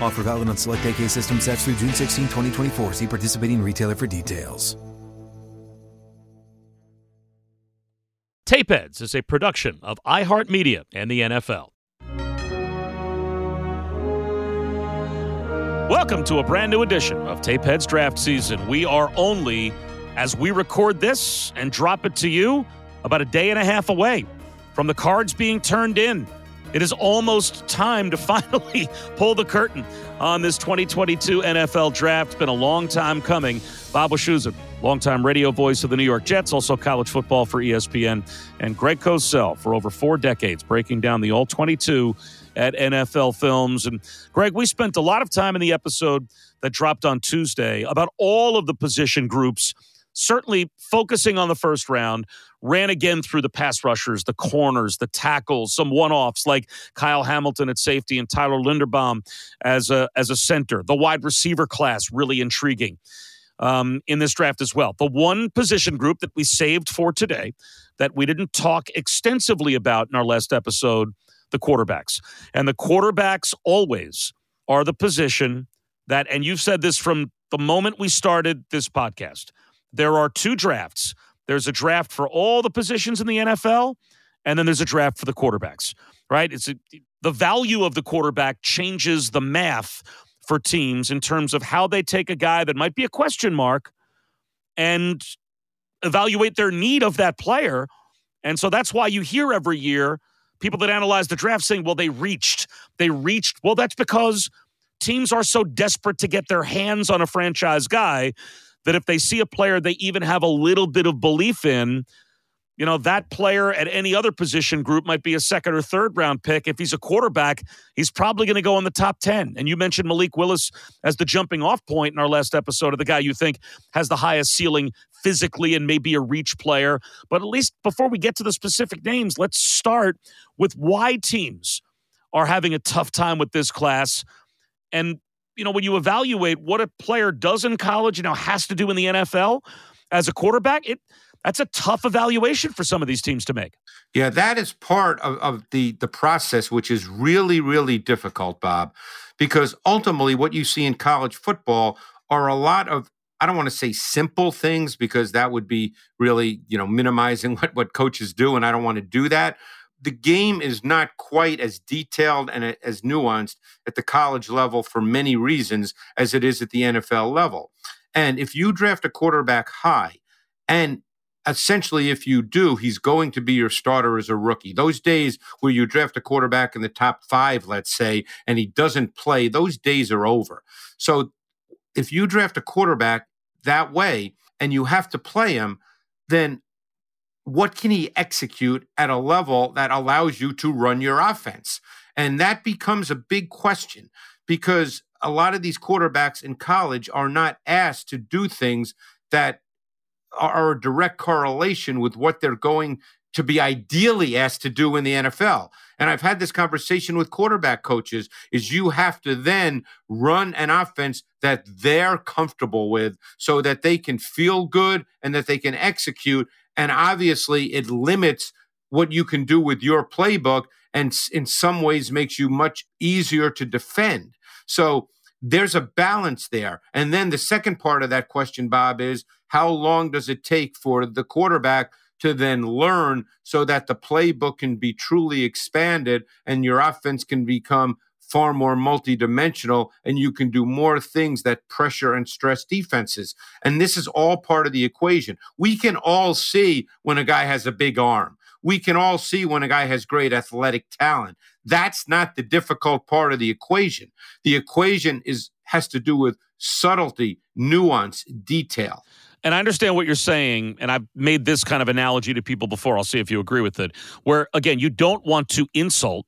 Offer valid on select AK system sets through June 16, 2024. See participating retailer for details. Tapeheads is a production of iHeartMedia and the NFL. Welcome to a brand new edition of Tapeheads Draft Season. We are only, as we record this and drop it to you, about a day and a half away from the cards being turned in. It is almost time to finally pull the curtain on this 2022 NFL draft. It's been a long time coming. Bob Wischusen, longtime radio voice of the New York Jets, also college football for ESPN, and Greg Cosell for over four decades breaking down the All 22 at NFL Films. And Greg, we spent a lot of time in the episode that dropped on Tuesday about all of the position groups certainly focusing on the first round, ran again through the pass rushers, the corners, the tackles, some one-offs like Kyle Hamilton at safety and Tyler Linderbaum as a as a center. The wide receiver class really intriguing um, in this draft as well. The one position group that we saved for today that we didn't talk extensively about in our last episode, the quarterbacks, and the quarterbacks always are the position that, and you've said this from the moment we started this podcast there are two drafts. There's a draft for all the positions in the NFL, and then there's a draft for the quarterbacks, right? It's a, the value of the quarterback changes the math for teams in terms of how they take a guy that might be a question mark and evaluate their need of that player. And so that's why you hear every year people that analyze the draft saying, well, they reached. They reached. Well, that's because teams are so desperate to get their hands on a franchise guy that if they see a player they even have a little bit of belief in, you know, that player at any other position group might be a second or third round pick. If he's a quarterback, he's probably going to go in the top 10. And you mentioned Malik Willis as the jumping off point in our last episode of the guy you think has the highest ceiling physically and maybe a reach player. But at least before we get to the specific names, let's start with why teams are having a tough time with this class and you know, when you evaluate what a player does in college, you know, has to do in the NFL as a quarterback, it that's a tough evaluation for some of these teams to make. Yeah, that is part of, of the the process, which is really, really difficult, Bob, because ultimately what you see in college football are a lot of I don't want to say simple things because that would be really, you know, minimizing what, what coaches do. And I don't want to do that the game is not quite as detailed and as nuanced at the college level for many reasons as it is at the NFL level. And if you draft a quarterback high, and essentially if you do, he's going to be your starter as a rookie. Those days where you draft a quarterback in the top five, let's say, and he doesn't play, those days are over. So if you draft a quarterback that way and you have to play him, then what can he execute at a level that allows you to run your offense? And that becomes a big question because a lot of these quarterbacks in college are not asked to do things that are a direct correlation with what they're going to be ideally asked to do in the NFL. and I've had this conversation with quarterback coaches, is you have to then run an offense that they're comfortable with so that they can feel good and that they can execute. And obviously, it limits what you can do with your playbook and in some ways makes you much easier to defend. So there's a balance there. And then the second part of that question, Bob, is how long does it take for the quarterback to then learn so that the playbook can be truly expanded and your offense can become far more multidimensional and you can do more things that pressure and stress defenses. And this is all part of the equation. We can all see when a guy has a big arm. We can all see when a guy has great athletic talent. That's not the difficult part of the equation. The equation is has to do with subtlety, nuance, detail. And I understand what you're saying, and I've made this kind of analogy to people before. I'll see if you agree with it. Where again, you don't want to insult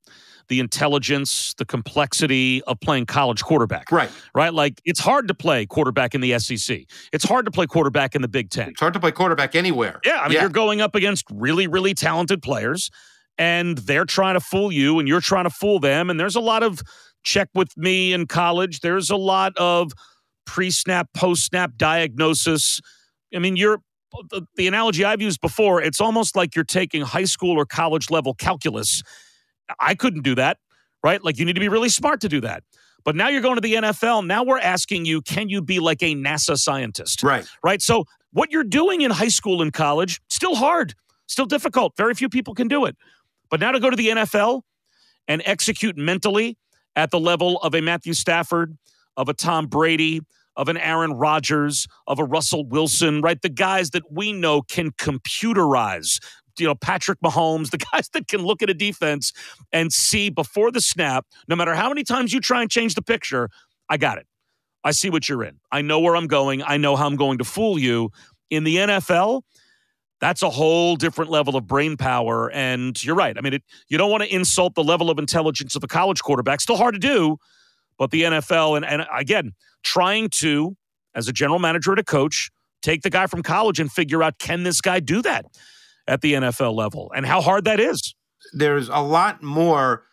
the intelligence, the complexity of playing college quarterback. Right. Right. Like it's hard to play quarterback in the SEC. It's hard to play quarterback in the Big Ten. It's hard to play quarterback anywhere. Yeah. I mean, yeah. you're going up against really, really talented players, and they're trying to fool you, and you're trying to fool them. And there's a lot of check with me in college. There's a lot of pre snap, post snap diagnosis. I mean, you're the, the analogy I've used before, it's almost like you're taking high school or college level calculus I couldn't do that, right? Like you need to be really smart to do that. But now you're going to the NFL. Now we're asking you, can you be like a NASA scientist? Right. Right. So what you're doing in high school and college, still hard, still difficult. Very few people can do it. But now to go to the NFL and execute mentally at the level of a Matthew Stafford, of a Tom Brady, of an Aaron Rodgers, of a Russell Wilson, right? The guys that we know can computerize you know, Patrick Mahomes, the guys that can look at a defense and see before the snap, no matter how many times you try and change the picture, I got it. I see what you're in. I know where I'm going. I know how I'm going to fool you. In the NFL, that's a whole different level of brain power. And you're right. I mean, it, you don't want to insult the level of intelligence of a college quarterback. Still hard to do, but the NFL, and, and again, trying to, as a general manager and a coach, take the guy from college and figure out can this guy do that? At the NFL level and how hard that is. There's a lot more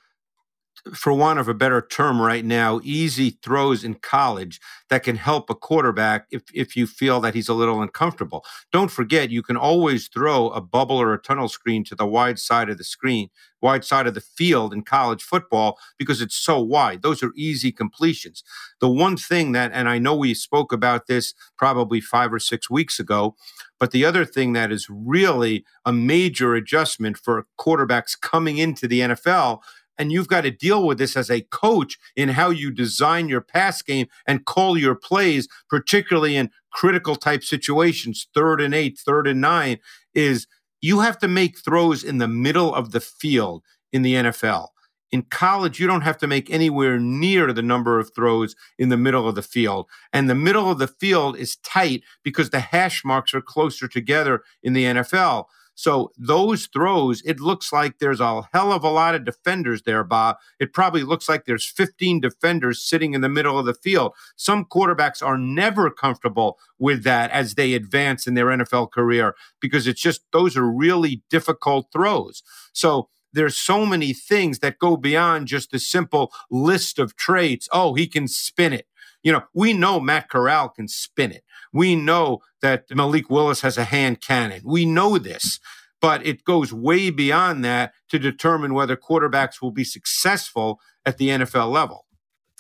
for want of a better term right now, easy throws in college that can help a quarterback if, if you feel that he's a little uncomfortable. Don't forget, you can always throw a bubble or a tunnel screen to the wide side of the screen, wide side of the field in college football because it's so wide. Those are easy completions. The one thing that, and I know we spoke about this probably five or six weeks ago, but the other thing that is really a major adjustment for quarterbacks coming into the NFL and you've got to deal with this as a coach in how you design your pass game and call your plays, particularly in critical type situations, third and eight, third and nine, is you have to make throws in the middle of the field in the NFL. In college, you don't have to make anywhere near the number of throws in the middle of the field. And the middle of the field is tight because the hash marks are closer together in the NFL. So those throws, it looks like there's a hell of a lot of defenders there, Bob. It probably looks like there's 15 defenders sitting in the middle of the field. Some quarterbacks are never comfortable with that as they advance in their NFL career because it's just those are really difficult throws. So there's so many things that go beyond just the simple list of traits. Oh, he can spin it. You know, we know Matt Corral can spin it. We know that Malik Willis has a hand cannon. We know this, but it goes way beyond that to determine whether quarterbacks will be successful at the NFL level.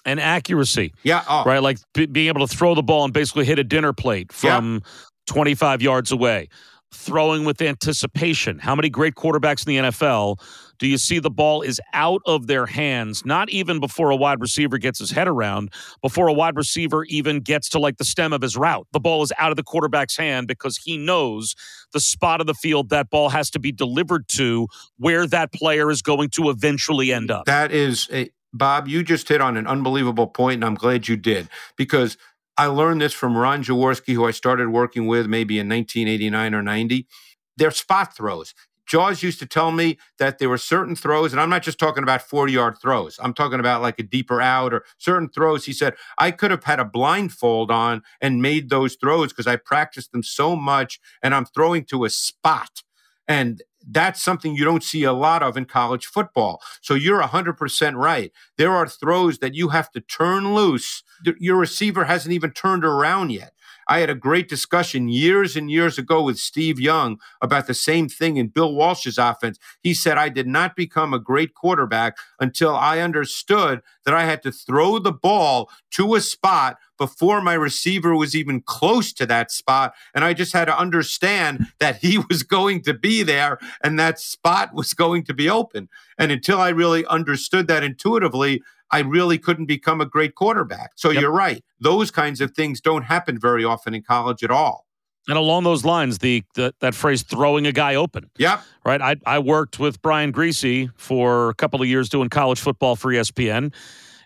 And accuracy. Yeah. Oh. Right. Like b- being able to throw the ball and basically hit a dinner plate from yeah. 25 yards away throwing with anticipation. How many great quarterbacks in the NFL do you see the ball is out of their hands, not even before a wide receiver gets his head around, before a wide receiver even gets to like the stem of his route? The ball is out of the quarterback's hand because he knows the spot of the field that ball has to be delivered to where that player is going to eventually end up. That is a Bob, you just hit on an unbelievable point, and I'm glad you did because I learned this from Ron Jaworski, who I started working with maybe in 1989 or 90. They're spot throws. Jaws used to tell me that there were certain throws, and I'm not just talking about 40 yard throws. I'm talking about like a deeper out or certain throws. He said, I could have had a blindfold on and made those throws because I practiced them so much and I'm throwing to a spot. And that's something you don't see a lot of in college football. So you're 100% right. There are throws that you have to turn loose. Your receiver hasn't even turned around yet. I had a great discussion years and years ago with Steve Young about the same thing in Bill Walsh's offense. He said, I did not become a great quarterback until I understood that I had to throw the ball to a spot before my receiver was even close to that spot. And I just had to understand that he was going to be there and that spot was going to be open. And until I really understood that intuitively, I really couldn't become a great quarterback. So yep. you're right. Those kinds of things don't happen very often in college at all. And along those lines, the, the, that phrase "throwing a guy open." Yeah, right. I I worked with Brian Griese for a couple of years doing college football for ESPN,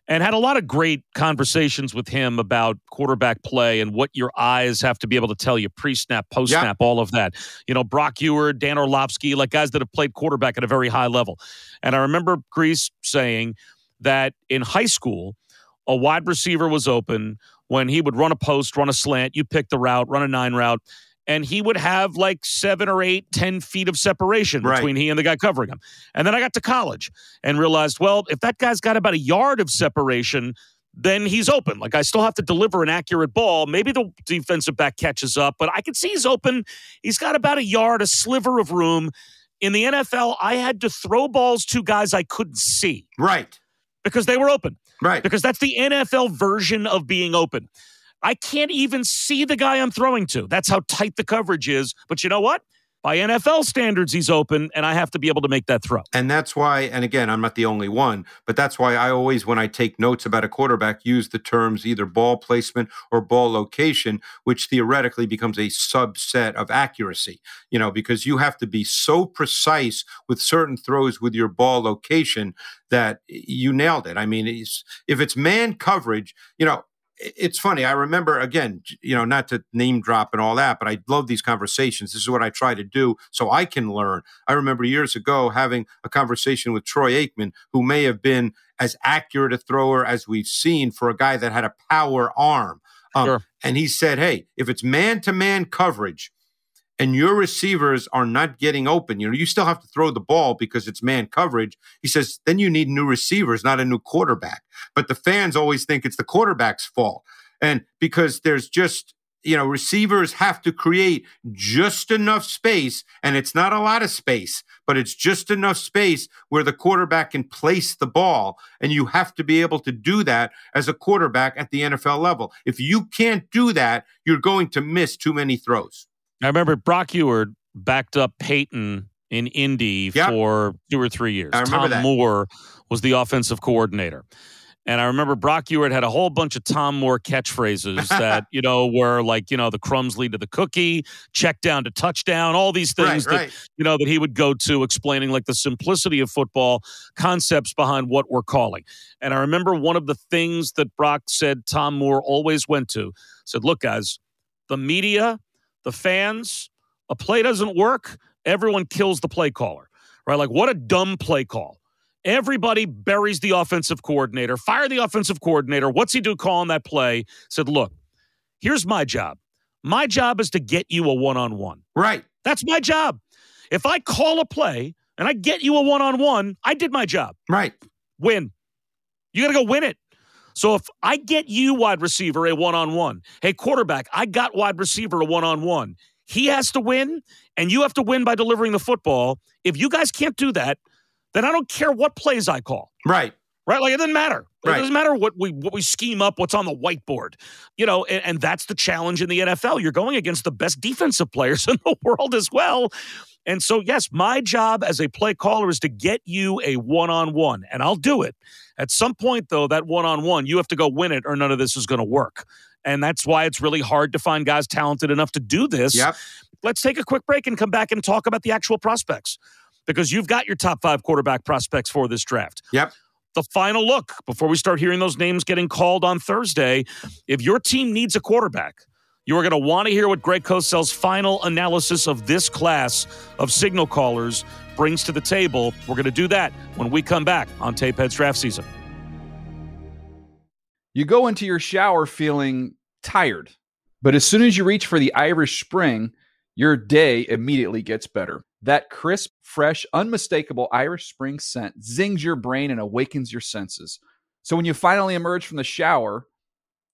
and had a lot of great conversations with him about quarterback play and what your eyes have to be able to tell you pre-snap, post-snap, all of that. You know, Brock Huard, Dan Orlovsky, like guys that have played quarterback at a very high level. And I remember Griese saying that in high school, a wide receiver was open when he would run a post, run a slant, you pick the route, run a nine route, and he would have like seven or eight, ten feet of separation right. between he and the guy covering him. And then I got to college and realized, well, if that guy's got about a yard of separation, then he's open. Like I still have to deliver an accurate ball. Maybe the defensive back catches up, but I can see he's open. He's got about a yard, a sliver of room. In the NFL, I had to throw balls to guys I couldn't see. Right because they were open. Right. Because that's the NFL version of being open. I can't even see the guy I'm throwing to. That's how tight the coverage is. But you know what? By NFL standards, he's open, and I have to be able to make that throw. And that's why, and again, I'm not the only one, but that's why I always, when I take notes about a quarterback, use the terms either ball placement or ball location, which theoretically becomes a subset of accuracy, you know, because you have to be so precise with certain throws with your ball location that you nailed it. I mean, if it's man coverage, you know, it's funny. I remember again, you know, not to name drop and all that, but I love these conversations. This is what I try to do so I can learn. I remember years ago having a conversation with Troy Aikman, who may have been as accurate a thrower as we've seen for a guy that had a power arm. Um, sure. And he said, Hey, if it's man to man coverage, and your receivers are not getting open, you know, you still have to throw the ball because it's man coverage. He says, then you need new receivers, not a new quarterback. But the fans always think it's the quarterback's fault. And because there's just, you know, receivers have to create just enough space, and it's not a lot of space, but it's just enough space where the quarterback can place the ball. And you have to be able to do that as a quarterback at the NFL level. If you can't do that, you're going to miss too many throws. I remember Brock Huard backed up Peyton in Indy yep. for two or three years. Tom that. Moore was the offensive coordinator. And I remember Brock Huard had a whole bunch of Tom Moore catchphrases that, you know, were like, you know, the crumbs lead to the cookie, check down to touchdown, all these things right, that, right. you know, that he would go to explaining like the simplicity of football, concepts behind what we're calling. And I remember one of the things that Brock said Tom Moore always went to said, look, guys, the media the fans, a play doesn't work, everyone kills the play caller, right? Like, what a dumb play call. Everybody buries the offensive coordinator, fire the offensive coordinator. What's he do calling that play? Said, look, here's my job. My job is to get you a one on one. Right. That's my job. If I call a play and I get you a one on one, I did my job. Right. Win. You got to go win it. So if I get you, wide receiver, a one on one, hey, quarterback, I got wide receiver a one on one. He has to win, and you have to win by delivering the football. If you guys can't do that, then I don't care what plays I call. Right. Right. Like it doesn't matter. Right. It doesn't matter what we what we scheme up, what's on the whiteboard. You know, and, and that's the challenge in the NFL. You're going against the best defensive players in the world as well. And so, yes, my job as a play caller is to get you a one on one, and I'll do it. At some point, though, that one on one, you have to go win it, or none of this is going to work. And that's why it's really hard to find guys talented enough to do this. Yep. Let's take a quick break and come back and talk about the actual prospects because you've got your top five quarterback prospects for this draft. Yep the final look before we start hearing those names getting called on Thursday. If your team needs a quarterback, you are going to want to hear what Greg Cosell's final analysis of this class of signal callers brings to the table. We're going to do that when we come back on Tapeheads Draft Season. You go into your shower feeling tired, but as soon as you reach for the Irish Spring, your day immediately gets better. That crisp, fresh, unmistakable Irish Spring scent zings your brain and awakens your senses. So when you finally emerge from the shower,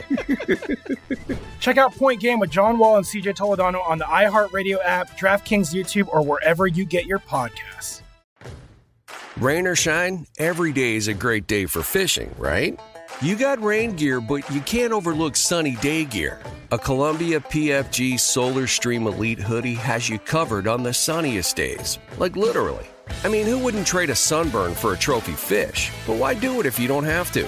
Check out Point Game with John Wall and CJ Toledano on the iHeartRadio app, DraftKings YouTube, or wherever you get your podcasts. Rain or shine, every day is a great day for fishing, right? You got rain gear, but you can't overlook sunny day gear. A Columbia PFG Solar Stream Elite hoodie has you covered on the sunniest days. Like literally. I mean, who wouldn't trade a sunburn for a trophy fish? But why do it if you don't have to?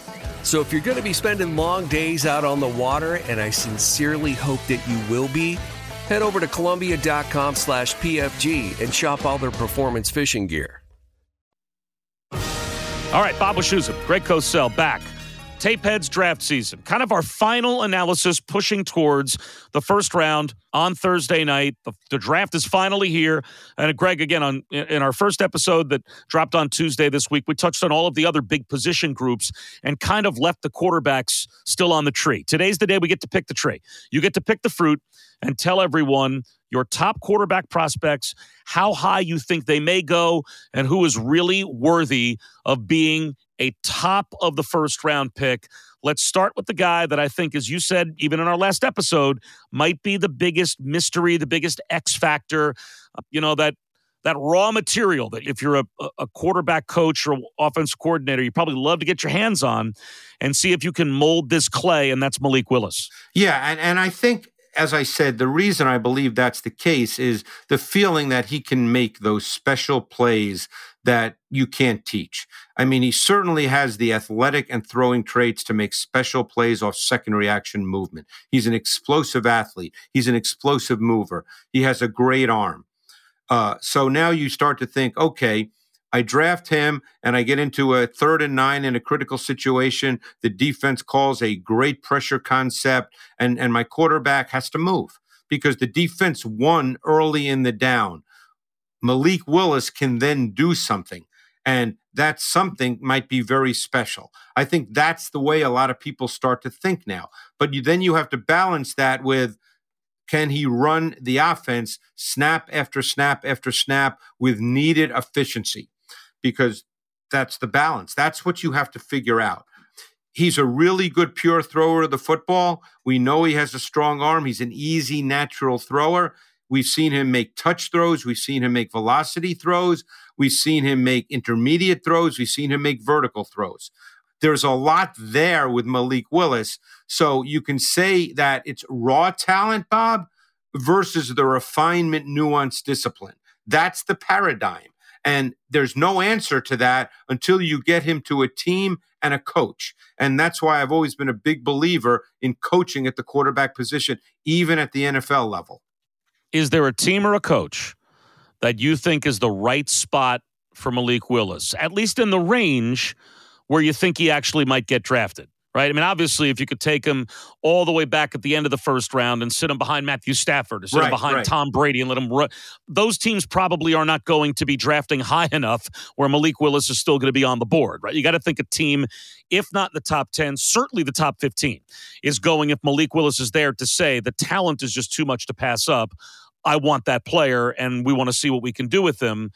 So if you're going to be spending long days out on the water, and I sincerely hope that you will be, head over to Columbia.com slash PFG and shop all their performance fishing gear. All right, Bob Wischusen, Greg Cosell back. Tape Heads draft season. Kind of our final analysis pushing towards the first round on Thursday night. The, the draft is finally here. And uh, Greg, again, on in our first episode that dropped on Tuesday this week, we touched on all of the other big position groups and kind of left the quarterbacks still on the tree. Today's the day we get to pick the tree. You get to pick the fruit and tell everyone your top quarterback prospects, how high you think they may go, and who is really worthy of being a top of the first round pick. Let's start with the guy that I think, as you said, even in our last episode, might be the biggest mystery, the biggest X factor. uh, You know, that that raw material that if you're a, a quarterback coach or offensive coordinator, you probably love to get your hands on and see if you can mold this clay, and that's Malik Willis. Yeah, and, and I think, as I said, the reason I believe that's the case is the feeling that he can make those special plays that you can't teach. I mean, he certainly has the athletic and throwing traits to make special plays off second reaction movement. He's an explosive athlete, he's an explosive mover, he has a great arm. Uh, so now you start to think, okay, I draft him and I get into a third and nine in a critical situation. The defense calls a great pressure concept, and, and my quarterback has to move because the defense won early in the down. Malik Willis can then do something, and that something might be very special. I think that's the way a lot of people start to think now. But you, then you have to balance that with can he run the offense snap after snap after snap with needed efficiency? Because that's the balance. That's what you have to figure out. He's a really good pure thrower of the football. We know he has a strong arm. He's an easy, natural thrower. We've seen him make touch throws. We've seen him make velocity throws. We've seen him make intermediate throws. We've seen him make vertical throws. There's a lot there with Malik Willis. So you can say that it's raw talent, Bob, versus the refinement, nuance, discipline. That's the paradigm. And there's no answer to that until you get him to a team and a coach. And that's why I've always been a big believer in coaching at the quarterback position, even at the NFL level. Is there a team or a coach that you think is the right spot for Malik Willis, at least in the range where you think he actually might get drafted? right? I mean, obviously, if you could take him all the way back at the end of the first round and sit him behind Matthew Stafford, or sit him behind right. Tom Brady and let him run, those teams probably are not going to be drafting high enough where Malik Willis is still going to be on the board, right? You got to think a team, if not the top 10, certainly the top 15, is going if Malik Willis is there to say the talent is just too much to pass up. I want that player, and we want to see what we can do with him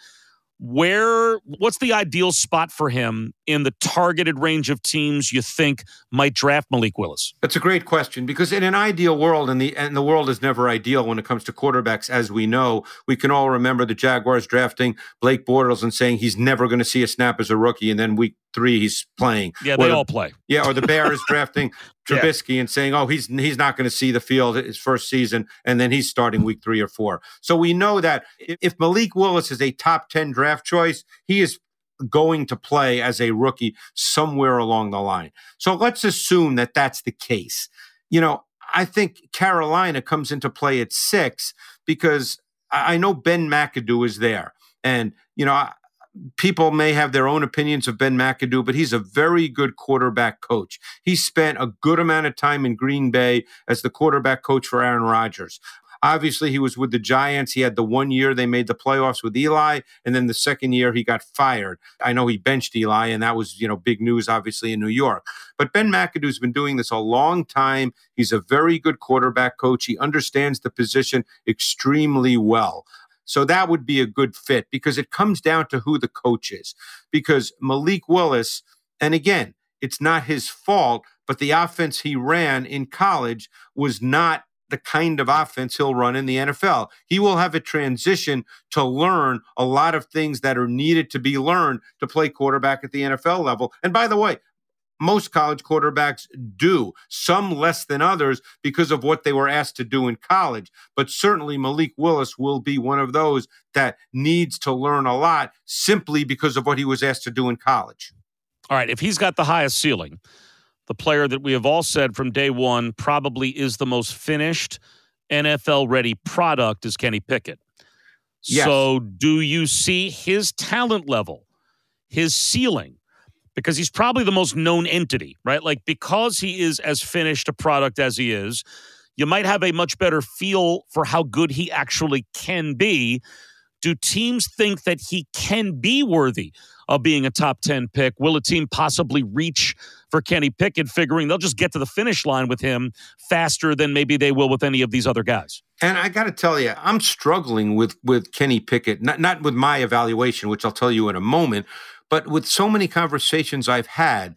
where what's the ideal spot for him in the targeted range of teams you think might draft Malik Willis? That's a great question because in an ideal world, and the and the world is never ideal when it comes to quarterbacks, as we know. We can all remember the Jaguars drafting Blake Bortles and saying he's never going to see a snap as a rookie, and then week three he's playing. Yeah, they the- all play. Yeah, or the Bears drafting Yeah. Trubisky and saying, "Oh, he's he's not going to see the field his first season," and then he's starting week three or four. So we know that if Malik Willis is a top ten draft choice, he is going to play as a rookie somewhere along the line. So let's assume that that's the case. You know, I think Carolina comes into play at six because I I know Ben McAdoo is there, and you know. I, people may have their own opinions of Ben McAdoo, but he's a very good quarterback coach. He spent a good amount of time in Green Bay as the quarterback coach for Aaron Rodgers. Obviously, he was with the Giants. He had the one year they made the playoffs with Eli, and then the second year he got fired. I know he benched Eli, and that was you know big news, obviously in New York. But Ben McAdoo's been doing this a long time. He's a very good quarterback coach. He understands the position extremely well. So that would be a good fit because it comes down to who the coach is. Because Malik Willis, and again, it's not his fault, but the offense he ran in college was not the kind of offense he'll run in the NFL. He will have a transition to learn a lot of things that are needed to be learned to play quarterback at the NFL level. And by the way, most college quarterbacks do, some less than others because of what they were asked to do in college. But certainly Malik Willis will be one of those that needs to learn a lot simply because of what he was asked to do in college. All right, if he's got the highest ceiling, the player that we have all said from day one probably is the most finished NFL ready product is Kenny Pickett. Yes. So, do you see his talent level, his ceiling? Because he's probably the most known entity, right? Like, because he is as finished a product as he is, you might have a much better feel for how good he actually can be. Do teams think that he can be worthy of being a top 10 pick? Will a team possibly reach for Kenny Pickett, figuring they'll just get to the finish line with him faster than maybe they will with any of these other guys? And I got to tell you, I'm struggling with with Kenny Pickett, not not with my evaluation, which I'll tell you in a moment, but with so many conversations I've had.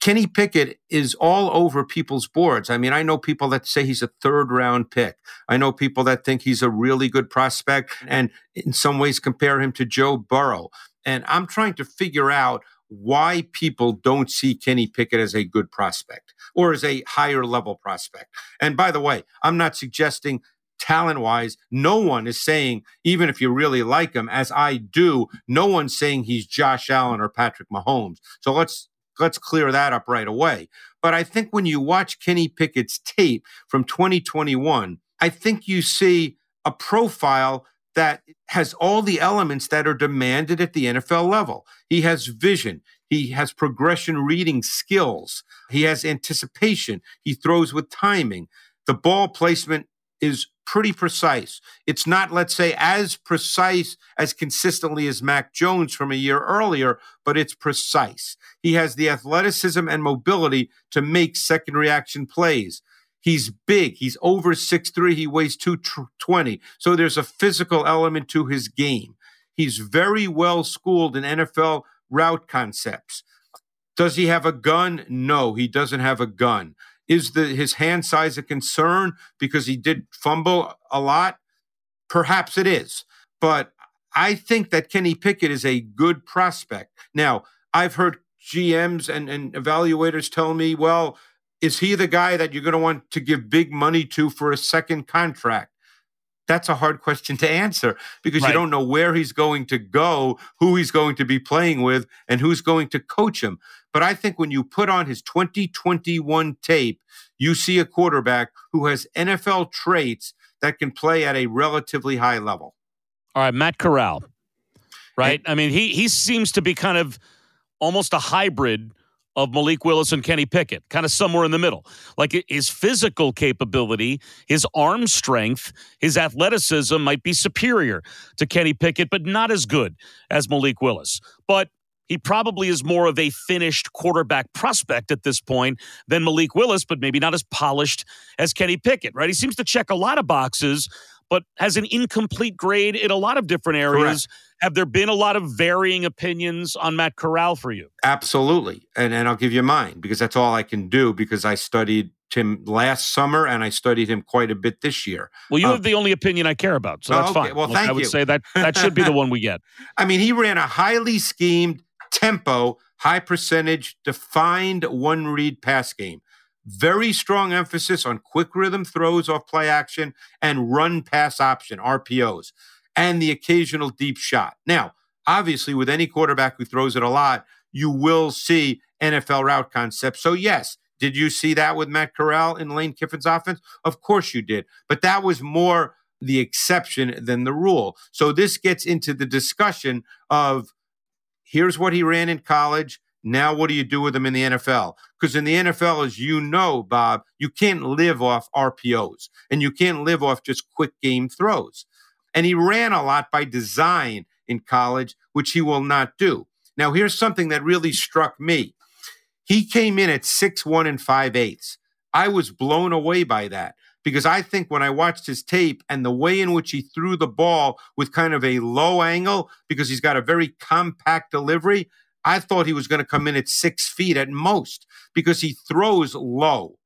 Kenny Pickett is all over people's boards. I mean, I know people that say he's a third round pick. I know people that think he's a really good prospect and in some ways compare him to Joe Burrow. And I'm trying to figure out why people don't see Kenny Pickett as a good prospect or as a higher level prospect. And by the way, I'm not suggesting talent wise, no one is saying, even if you really like him, as I do, no one's saying he's Josh Allen or Patrick Mahomes. So let's let's clear that up right away. But I think when you watch Kenny Pickett's tape from 2021, I think you see a profile that has all the elements that are demanded at the NFL level. He has vision. He has progression reading skills. He has anticipation. He throws with timing. The ball placement is pretty precise. It's not, let's say, as precise as consistently as Mac Jones from a year earlier, but it's precise. He has the athleticism and mobility to make second reaction plays. He's big. He's over 6'3. He weighs 220. So there's a physical element to his game. He's very well schooled in NFL route concepts. Does he have a gun? No, he doesn't have a gun. Is the his hand size a concern because he did fumble a lot? Perhaps it is. But I think that Kenny Pickett is a good prospect. Now, I've heard GMs and, and evaluators tell me, well, is he the guy that you're going to want to give big money to for a second contract? That's a hard question to answer because Right. you don't know where he's going to go, who he's going to be playing with, and who's going to coach him. But I think when you put on his 2021 tape, you see a quarterback who has NFL traits that can play at a relatively high level. All right, Matt Corral. Right? I mean, he he seems to be kind of almost a hybrid of Malik Willis and Kenny Pickett, kind of somewhere in the middle. Like his physical capability, his arm strength, his athleticism might be superior to Kenny Pickett, but not as good as Malik Willis. But he probably is more of a finished quarterback prospect at this point than Malik Willis, but maybe not as polished as Kenny Pickett, right? He seems to check a lot of boxes, but has an incomplete grade in a lot of different areas. Correct. Have there been a lot of varying opinions on Matt Corral for you? Absolutely. And, and I'll give you mine because that's all I can do because I studied him last summer and I studied him quite a bit this year. Well, you um, have the only opinion I care about, so that's okay. fine. Well, thank I would you. say that that should be the one we get. I mean, he ran a highly schemed tempo, high percentage, defined one read pass game. Very strong emphasis on quick rhythm throws off play action and run pass option, RPOs, and the occasional deep shot. Now, obviously, with any quarterback who throws it a lot, you will see NFL route concepts. So, yes, did you see that with Matt Corral in Lane Kiffin's offense? Of course you did. But that was more the exception than the rule. So, this gets into the discussion of here's what he ran in college. Now, what do you do with him in the NFL? Because in the NFL, as you know, Bob, you can't live off RPOs and you can't live off just quick game throws. And he ran a lot by design in college, which he will not do. Now, here's something that really struck me. He came in at six one and 5 eighths. I was blown away by that because I think when I watched his tape and the way in which he threw the ball with kind of a low angle because he's got a very compact delivery, I thought he was going to come in at six feet at most because he throws low.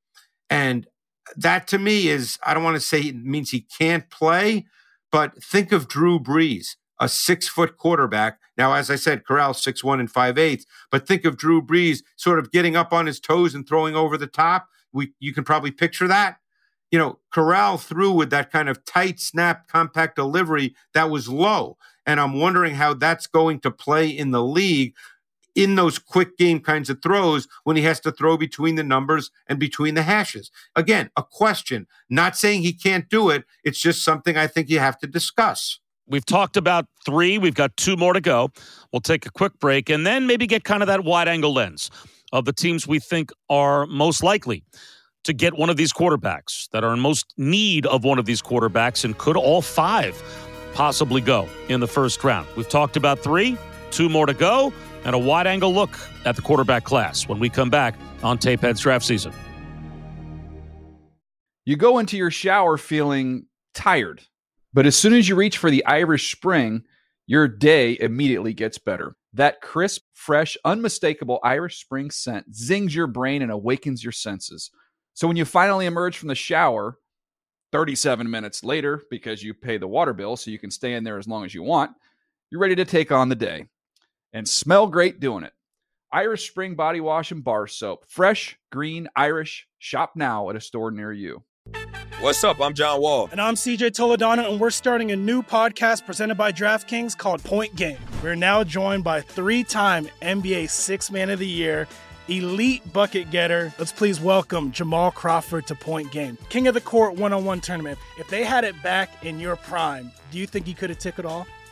And that to me is, I don't want to say it means he can't play, but think of Drew Brees, a six foot quarterback. Now, as I said, Corral six one and five eighths, but think of Drew Brees sort of getting up on his toes and throwing over the top. We, you can probably picture that you know, Corral threw with that kind of tight snap, compact delivery that was low. And I'm wondering how that's going to play in the league in those quick game kinds of throws when he has to throw between the numbers and between the hashes. Again, a question, not saying he can't do it. It's just something I think you have to discuss. We've talked about three. We've got two more to go. We'll take a quick break and then maybe get kind of that wide angle lens of the teams we think are most likely to get one of these quarterbacks that are in most need of one of these quarterbacks, and could all five possibly go in the first round? We've talked about three, two more to go, and a wide angle look at the quarterback class when we come back on Tapeheads draft season. You go into your shower feeling tired, but as soon as you reach for the Irish Spring, your day immediately gets better. That crisp, fresh, unmistakable Irish Spring scent zings your brain and awakens your senses. So when you finally emerge from the shower 37 minutes later, because you pay the water bill so you can stay in there as long as you want, you're ready to take on the day and smell great doing it. Irish Spring Body Wash and Bar Soap. Fresh, green, Irish. Shop now at a store near you. What's up? I'm John Wall. And I'm CJ Toledano, and we're starting a new podcast presented by DraftKings called Point Game. We're now joined by three time NBA Six Man of the Year elite bucket getter. Let's please welcome Jamal Crawford to Point Game. King of the Court one on one tournament. If they had it back in your prime, do you think you could have took it all?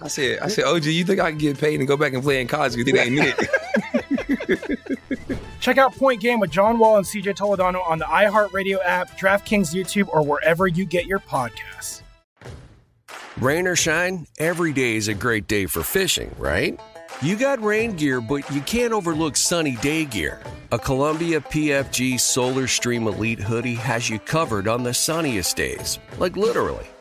I said, I said, OG, you think I can get paid and go back and play in college? You think ain't it? Check out Point Game with John Wall and CJ Toledano on the iHeartRadio app, DraftKings YouTube, or wherever you get your podcasts. Rain or shine, every day is a great day for fishing, right? You got rain gear, but you can't overlook sunny day gear. A Columbia PFG Solar Stream Elite hoodie has you covered on the sunniest days, like literally.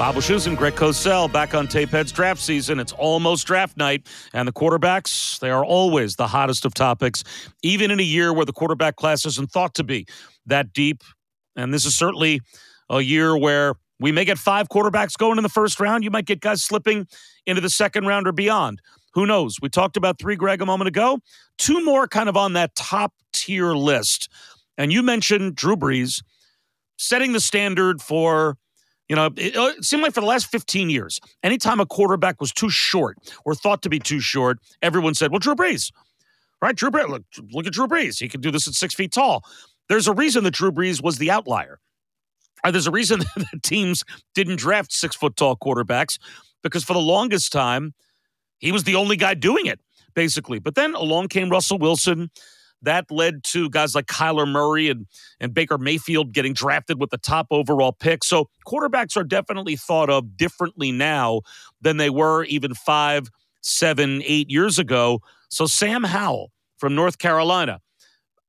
Bob Wischusen, Greg Cosell back on Tapeheads draft season. It's almost draft night, and the quarterbacks, they are always the hottest of topics, even in a year where the quarterback class isn't thought to be that deep. And this is certainly a year where we may get five quarterbacks going in the first round. You might get guys slipping into the second round or beyond. Who knows? We talked about three, Greg, a moment ago. Two more kind of on that top tier list. And you mentioned Drew Brees setting the standard for you know, it, it, seemed like for the last 15 years, anytime a quarterback was too short or thought to be too short, everyone said, well, Drew Brees, right? Drew Brees, look, look at Drew Brees. He can do this at six feet tall. There's a reason that Drew Brees was the outlier. Uh, there's a reason that teams didn't draft six foot tall quarterbacks because for the longest time, he was the only guy doing it, basically. But then along came Russell Wilson that led to guys like Kyler Murray and, and Baker Mayfield getting drafted with the top overall pick. So quarterbacks are definitely thought of differently now than they were even five, seven, eight years ago. So Sam Howell from North Carolina,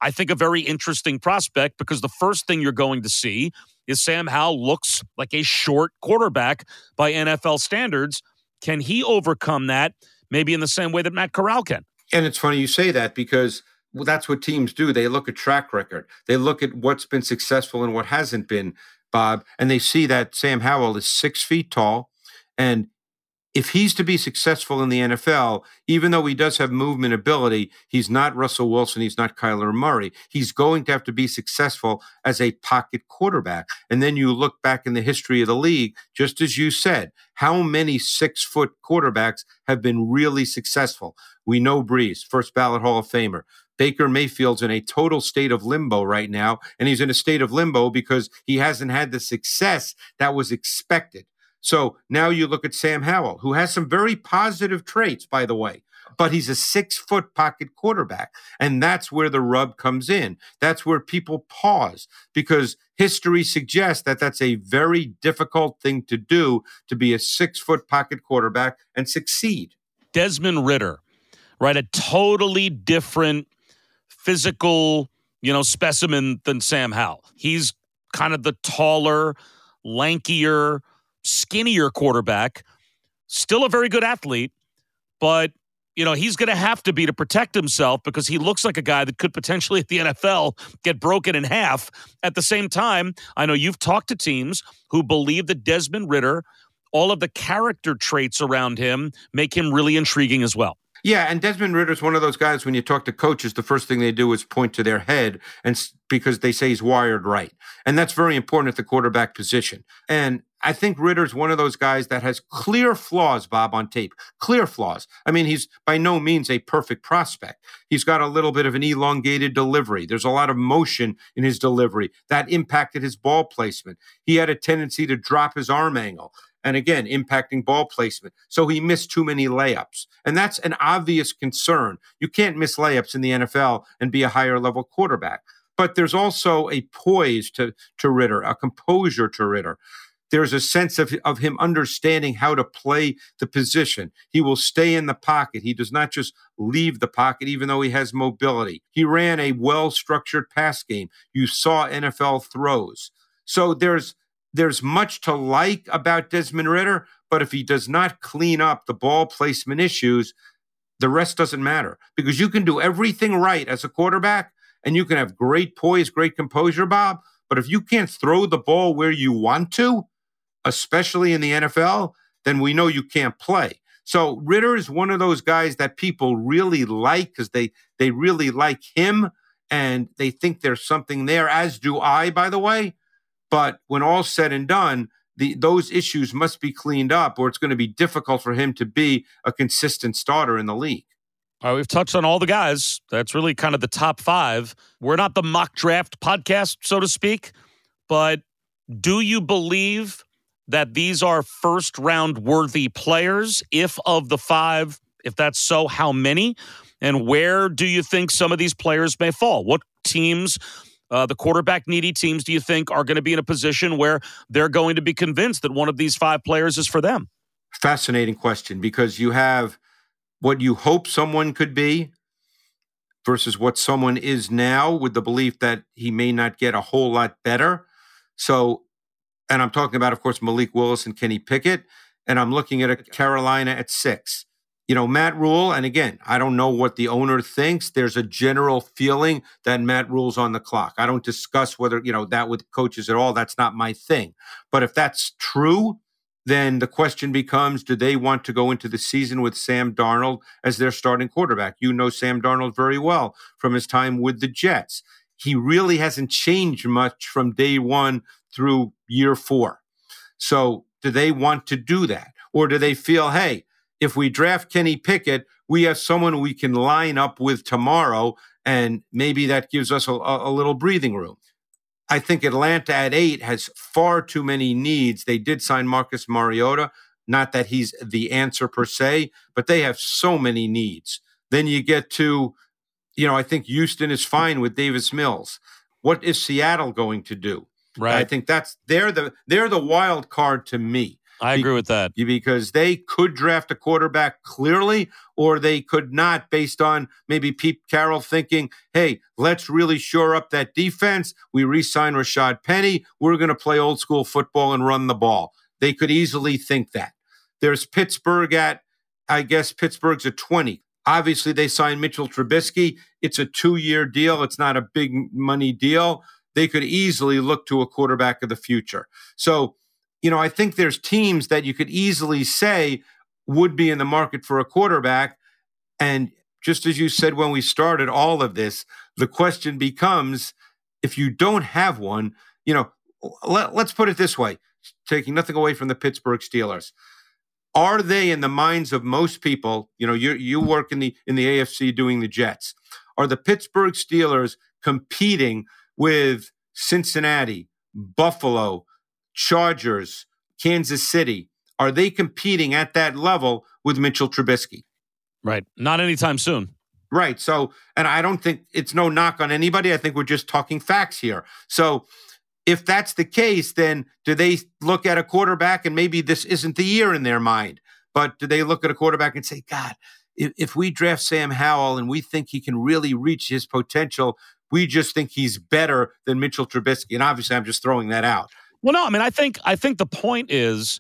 I think a very interesting prospect because the first thing you're going to see is Sam Howell looks like a short quarterback by NFL standards. Can he overcome that? Maybe in the same way that Matt Corral can. And it's funny you say that because well, that's what teams do. They look at track record. They look at what's been successful and what hasn't been, Bob, and they see that Sam Howell is six feet tall. And if he's to be successful in the NFL, even though he does have movement ability, he's not Russell Wilson, he's not Kyler Murray. He's going to have to be successful as a pocket quarterback. And then you look back in the history of the league, just as you said, how many six foot quarterbacks have been really successful? We know Brees, first ballot Hall of Famer. Baker Mayfield's in a total state of limbo right now. And he's in a state of limbo because he hasn't had the success that was expected. So now you look at Sam Howell, who has some very positive traits, by the way, but he's a six foot pocket quarterback. And that's where the rub comes in. That's where people pause because history suggests that that's a very difficult thing to do to be a six foot pocket quarterback and succeed. Desmond Ridder, right? A totally different physical, you know, specimen than Sam Howell. He's kind of the taller, lankier, skinnier quarterback. Still a very good athlete, but you know, he's going to have to be to protect himself because he looks like a guy that could potentially at the NFL get broken in half. At the same time, I know you've talked to teams who believe that Desmond Ridder, all of the character traits around him make him really intriguing as well. Yeah, and Desmond Ridder's one of those guys. When you talk to coaches, the first thing they do is point to their head, and because they say he's wired right, and that's very important at the quarterback position. And I think Ridder's one of those guys that has clear flaws, Bob, on tape. Clear flaws. I mean, he's by no means a perfect prospect. He's got a little bit of an elongated delivery. There's a lot of motion in his delivery that impacted his ball placement. He had a tendency to drop his arm angle and again, impacting ball placement. So he missed too many layups. And that's an obvious concern. You can't miss layups in the NFL and be a higher level quarterback. But there's also a poise to, to Ridder, a composure to Ridder. There's a sense of, of him understanding how to play the position. He will stay in the pocket. He does not just leave the pocket, even though he has mobility. He ran a well structured pass game. You saw NFL throws. So there's there's much to like about Desmond Ridder, but if he does not clean up the ball placement issues, the rest doesn't matter because you can do everything right as a quarterback and you can have great poise, great composure, Bob. But if you can't throw the ball where you want to, especially in the NFL, then we know you can't play. So Ridder is one of those guys that people really like because they they really like him and they think there's something there, as do I, by the way. But when all's said and done, the, those issues must be cleaned up, or it's going to be difficult for him to be a consistent starter in the league. All right, we've touched on all the guys. That's really kind of the top five. We're not the mock draft podcast, so to speak, but do you believe that these are first round worthy players if of the five If that's so, how many? And where do you think some of these players may fall? What teams, uh, the quarterback needy teams, do you think are going to be in a position where they're going to be convinced that one of these five players is for them? Fascinating question because you have what you hope someone could be versus what someone is now with the belief that he may not get a whole lot better. So, and I'm talking about, of course, Malik Willis and Kenny Pickett, and I'm looking at a Carolina at six. You know, Matt Rhule, and again, I don't know what the owner thinks. There's a general feeling that Matt Rhule's on the clock. I don't discuss whether, you know, that with coaches at all. That's not my thing. But if that's true, then the question becomes do they want to go into the season with Sam Darnold as their starting quarterback? You know Sam Darnold very well from his time with the Jets. He really hasn't changed much from day one through year four. So, do they want to do that? Or do they feel, hey, if we draft Kenny Pickett, we have someone we can line up with tomorrow, and maybe that gives us a, a little breathing room. I think Atlanta at eight has far too many needs. They did sign Marcus Mariota. Not that he's the answer per se, but they have so many needs. Then you get to, you know, I think Houston is fine with Davis Mills. What is Seattle going to do? Right. I think that's they're the they're the wild card to me. I agree with that. Because they could draft a quarterback clearly, or they could not, based on maybe Pete Carroll thinking, hey, let's really shore up that defense. We re sign Rashad Penny. We're going to play old school football and run the ball. They could easily think that. There's Pittsburgh at, I guess Pittsburgh's at 20. Obviously, they signed Mitchell Trubisky. It's a two year deal, it's not a big money deal. They could easily look to a quarterback of the future. So, you know, I think there's teams that you could easily say would be in the market for a quarterback. And just as you said when we started all of this, the question becomes if you don't have one, you know, let, us put it this way taking nothing away from the Pittsburgh Steelers. Are they in the minds of most people? You know, you you work in the in the AFC doing the Jets. Are the Pittsburgh Steelers competing with Cincinnati, Buffalo, Chargers, Kansas City, are they competing at that level with Mitchell Trubisky? Right. Not anytime soon. Right. So, and I don't think it's no knock on anybody. I think we're just talking facts here. So, if that's the case, then do they look at a quarterback and maybe this isn't the year in their mind? But do they look at a quarterback and say, God, if, if we draft Sam Howell and we think he can really reach his potential, we just think he's better than Mitchell Trubisky? And obviously, I'm just throwing that out. Well, no, I mean, I think I think the point is,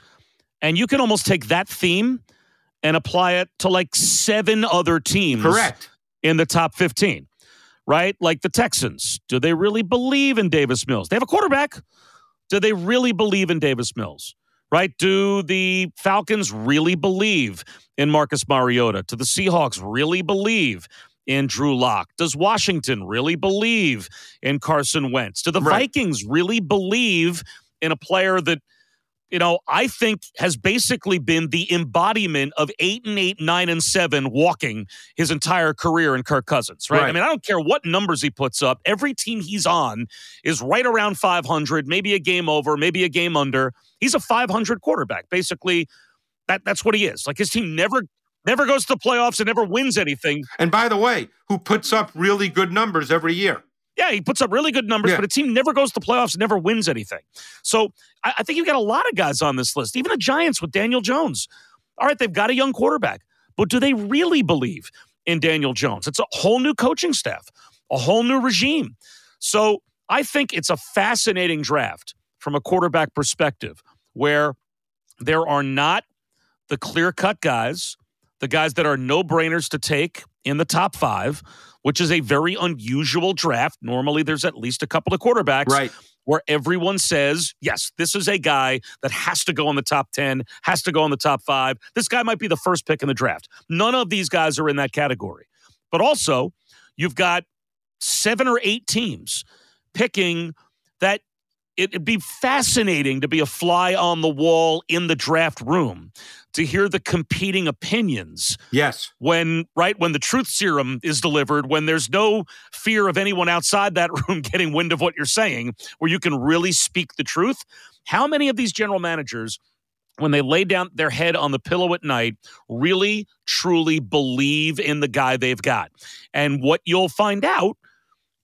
and you can almost take that theme and apply it to like seven other teams. Correct. In the top 15, right? Like the Texans. Do they really believe in Davis Mills? They have a quarterback. Do they really believe in Davis Mills? Right? Do the Falcons really believe in Marcus Mariota? Do the Seahawks really believe in Drew Lock? Does Washington really believe in Carson Wentz? Do the right. Vikings really believe in a player that you know, I think has basically been the embodiment of eight and eight, nine and seven walking his entire career in Kirk Cousins, right? right? I mean, I don't care what numbers he puts up. Every team he's on is right around 500, maybe a game over, maybe a game under. He's a 500 quarterback. Basically, that that's what he is. Like his team never never goes to the playoffs and never wins anything. And by the way, who puts up really good numbers every year? Yeah, he puts up really good numbers, yeah. but a team never goes to the playoffs, never wins anything. So I, I think you've got a lot of guys on this list, even the Giants with Daniel Jones. All right, they've got a young quarterback, but do they really believe in Daniel Jones? It's a whole new coaching staff, a whole new regime. So I think it's a fascinating draft from a quarterback perspective where there are not the clear cut guys, the guys that are no brainers to take in the top five which is a very unusual draft. Normally, there's at least a couple of quarterbacks. Right. Where everyone says, yes, this is a guy that has to go in the top 10, has to go in the top five. This guy might be the first pick in the draft. None of these guys are in that category. But also, you've got seven or eight teams picking that it'd be fascinating to be a fly on the wall in the draft room to hear the competing opinions. Yes. When right when the truth serum is delivered, when there's no fear of anyone outside that room getting wind of what you're saying, where you can really speak the truth. How many of these general managers when they lay down their head on the pillow at night, really truly believe in the guy they've got. And what you'll find out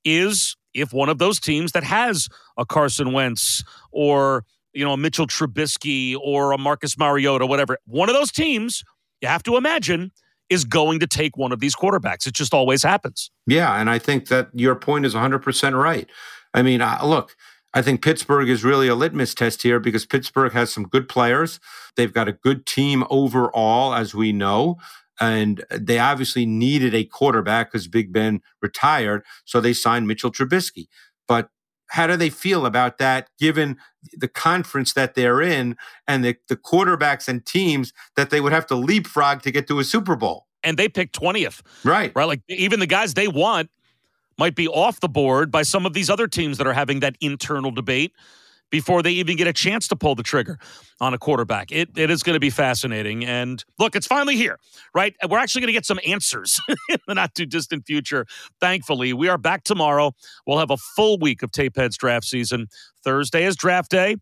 is if one of those teams that has a Carson Wentz or you know a Mitchell Trubisky or a Marcus Mariota, whatever, one of those teams, you have to imagine is going to take one of these quarterbacks. It just always happens. Yeah, and I think that your point is 100% right. I mean, uh, look, I think Pittsburgh is really a litmus test here because Pittsburgh has some good players. They've got a good team overall, as we know. And they obviously needed a quarterback because Big Ben retired. So they signed Mitchell Trubisky. But how do they feel about that given the conference that they're in and the, the quarterbacks and teams that they would have to leapfrog to get to a Super Bowl? And they picked 20th. Right. Right. Like even the guys they want might be off the board by some of these other teams that are having that internal debate before they even get a chance to pull the trigger on a quarterback. It, it is going to be fascinating. And look, it's finally here, right? We're actually going to get some answers in the not too distant future. Thankfully, we are back tomorrow. We'll have a full week of Tapeheads draft season. Thursday is draft day.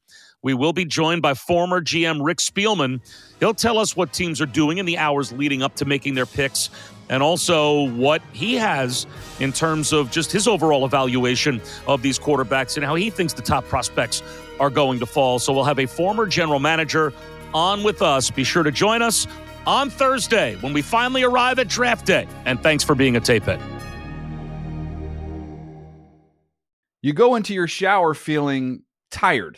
We will be joined by former GM Rick Spielman. He'll tell us what teams are doing in the hours leading up to making their picks and also what he has in terms of just his overall evaluation of these quarterbacks and how he thinks the top prospects are going to fall. So we'll have a former general manager on with us. Be sure to join us on Thursday when we finally arrive at draft day. And thanks for being a tapehead. You go into your shower feeling tired,